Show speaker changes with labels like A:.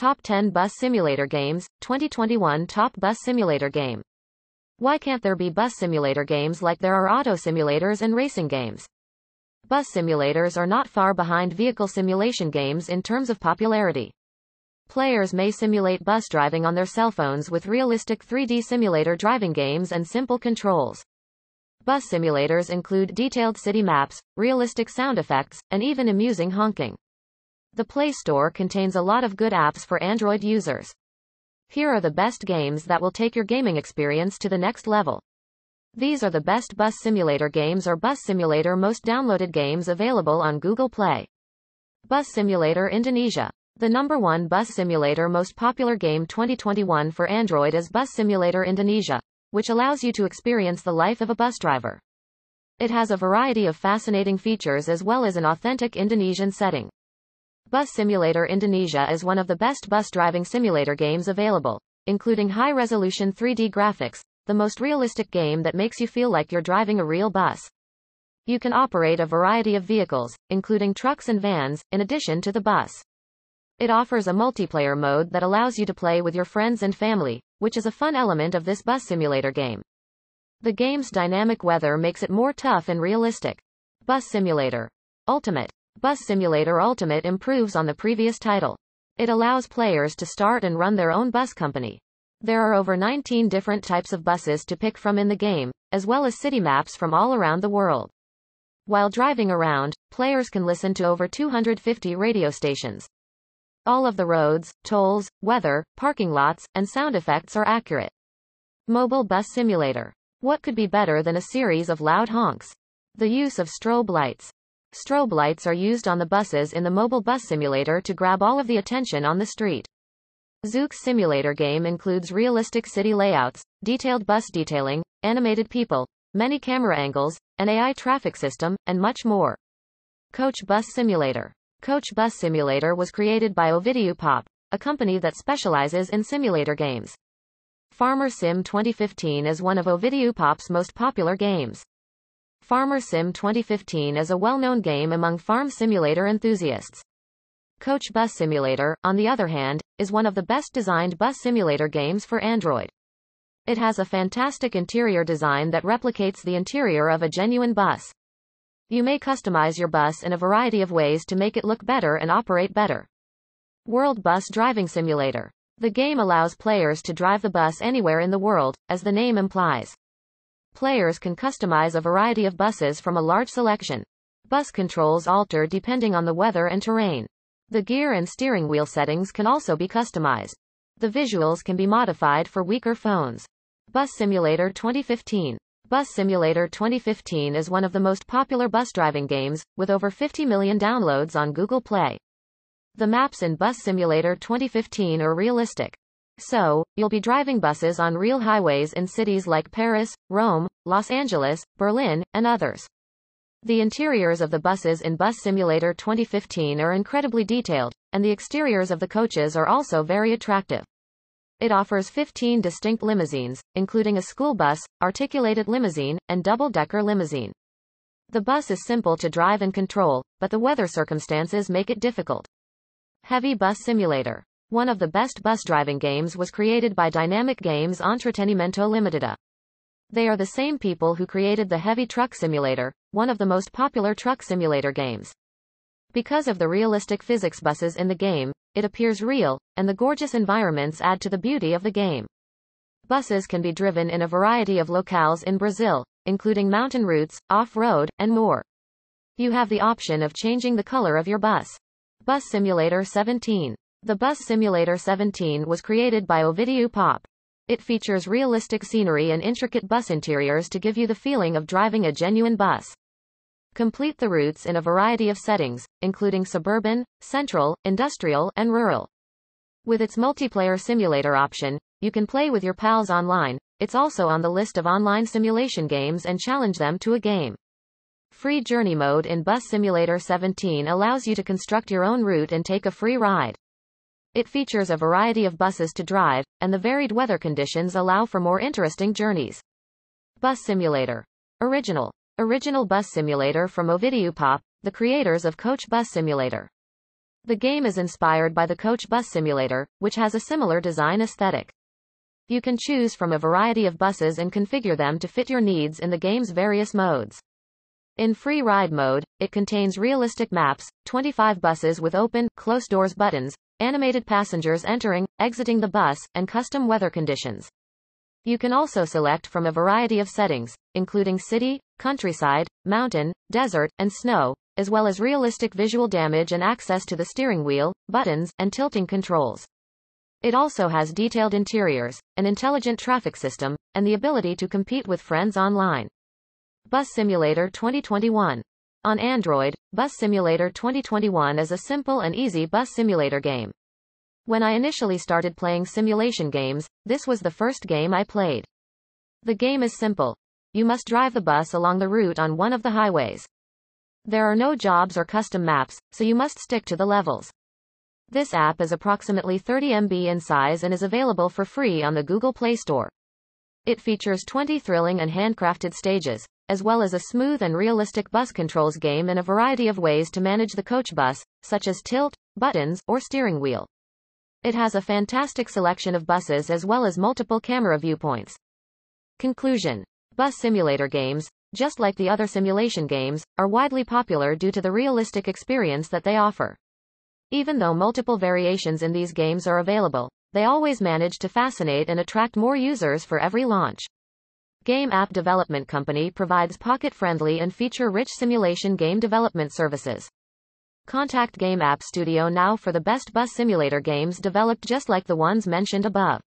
A: Top 10 Bus Simulator Games, 2021 Top Bus Simulator Game. Why can't there be bus simulator games like there are auto simulators and racing games? Bus simulators are not far behind vehicle simulation games in terms of popularity. Players may simulate bus driving on their cell phones with realistic 3D simulator driving games and simple controls. Bus simulators include detailed city maps, realistic sound effects, and even amusing honking. The Play Store contains a lot of good apps for Android users. Here are the best games that will take your gaming experience to the next level. These are the best bus simulator games or bus simulator most downloaded games available on Google Play. Bus Simulator Indonesia. The number one bus simulator most popular game 2021 for Android is Bus Simulator Indonesia, which allows you to experience the life of a bus driver. It has a variety of fascinating features as well as an authentic Indonesian setting. Bus Simulator Indonesia is one of the best bus driving simulator games available, including high-resolution 3D graphics, the most realistic game that makes you feel like you're driving a real bus. You can operate a variety of vehicles, including trucks and vans, in addition to the bus. It offers a multiplayer mode that allows you to play with your friends and family, which is a fun element of this bus simulator game. The game's dynamic weather makes it more tough and realistic. Bus Simulator Ultimate Bus Simulator Ultimate improves on the previous title. It allows players to start and run their own bus company. There are over 19 different types of buses to pick from in the game, as well as city maps from all around the world. While driving around, players can listen to over 250 radio stations. All of the roads, tolls, weather, parking lots, and sound effects are accurate. Mobile Bus Simulator. What could be better than a series of loud honks? The use of strobe lights. Strobe lights are used on the buses in the mobile bus simulator to grab all of the attention on the street. Zook's simulator game includes realistic city layouts, detailed bus detailing, animated people, many camera angles, an AI traffic system, and much more. Coach Bus Simulator. Coach Bus Simulator was created by Ovidiu Pop, a company that specializes in simulator games. Farmer Sim 2015 is one of Ovidiu Pop's most popular games. Farmer Sim 2015 is a well-known game among farm simulator enthusiasts. Coach Bus Simulator, on the other hand, is one of the best designed bus simulator games for Android. It has a fantastic interior design that replicates the interior of a genuine bus. You may customize your bus in a variety of ways to make it look better and operate better. World Bus Driving Simulator. The game allows players to drive the bus anywhere in the world, as the name implies. Players can customize a variety of buses from a large selection. Bus controls alter depending on the weather and terrain. The gear and steering wheel settings can also be customized. The visuals can be modified for weaker phones. Bus Simulator 2015 Bus Simulator 2015 is one of the most popular bus driving games, with over 50 million downloads on Google Play. The maps in Bus Simulator 2015 are realistic. So, you'll be driving buses on real highways in cities like Paris, Rome, Los Angeles, Berlin, and others. The interiors of the buses in Bus Simulator 2015 are incredibly detailed, and the exteriors of the coaches are also very attractive. It offers 15 distinct limousines, including a school bus, articulated limousine, and double-decker limousine. The bus is simple to drive and control, but the weather circumstances make it difficult. Heavy Bus Simulator one of the best bus driving games was created by Dynamic Games Entretenimento Limitada. They are the same people who created the Heavy Truck Simulator, one of the most popular truck simulator games. Because of the realistic physics buses in the game, it appears real, and the gorgeous environments add to the beauty of the game. Buses can be driven in a variety of locales in Brazil, including mountain routes, off-road, and more. You have the option of changing the color of your bus. Bus Simulator 17 the Bus Simulator 17 was created by Ovidiu Pop. It features realistic scenery and intricate bus interiors to give you the feeling of driving a genuine bus. Complete the routes in a variety of settings, including suburban, central, industrial, and rural. With its multiplayer simulator option, you can play with your pals online. It's also on the list of online simulation games and challenge them to a game. Free Journey Mode in Bus Simulator 17 allows you to construct your own route and take a free ride. It features a variety of buses to drive, and the varied weather conditions allow for more interesting journeys. Bus Simulator. Original. Original bus simulator from Ovidiu Pop, the creators of Coach Bus Simulator. The game is inspired by the Coach Bus Simulator, which has a similar design aesthetic. You can choose from a variety of buses and configure them to fit your needs in the game's various modes. In free ride mode, it contains realistic maps, 25 buses with open, close doors buttons, animated passengers entering, exiting the bus, and custom weather conditions. You can also select from a variety of settings, including city, countryside, mountain, desert, and snow, as well as realistic visual damage and access to the steering wheel, buttons, and tilting controls. It also has detailed interiors, an intelligent traffic system, and the ability to compete with friends online. Bus Simulator 2021. On Android, Bus Simulator 2021 is a simple and easy bus simulator game. When I initially started playing simulation games, this was the first game I played. The game is simple. You must drive the bus along the route on one of the highways. There are no jobs or custom maps, so you must stick to the levels. This app is approximately 30 MB in size and is available for free on the Google Play Store. It features 20 thrilling and handcrafted stages, as well as a smooth and realistic bus controls game and a variety of ways to manage the coach bus, such as tilt, buttons, or steering wheel. It has a fantastic selection of buses as well as multiple camera viewpoints. Conclusion. Bus simulator games, just like the other simulation games, are widely popular due to the realistic experience that they offer. Even though multiple variations in these games are available, they always manage to fascinate and attract more users for every launch. Game App Development Company provides pocket-friendly and feature-rich simulation game development services. Contact Game App Studio now for the best bus simulator games developed just like the ones mentioned above.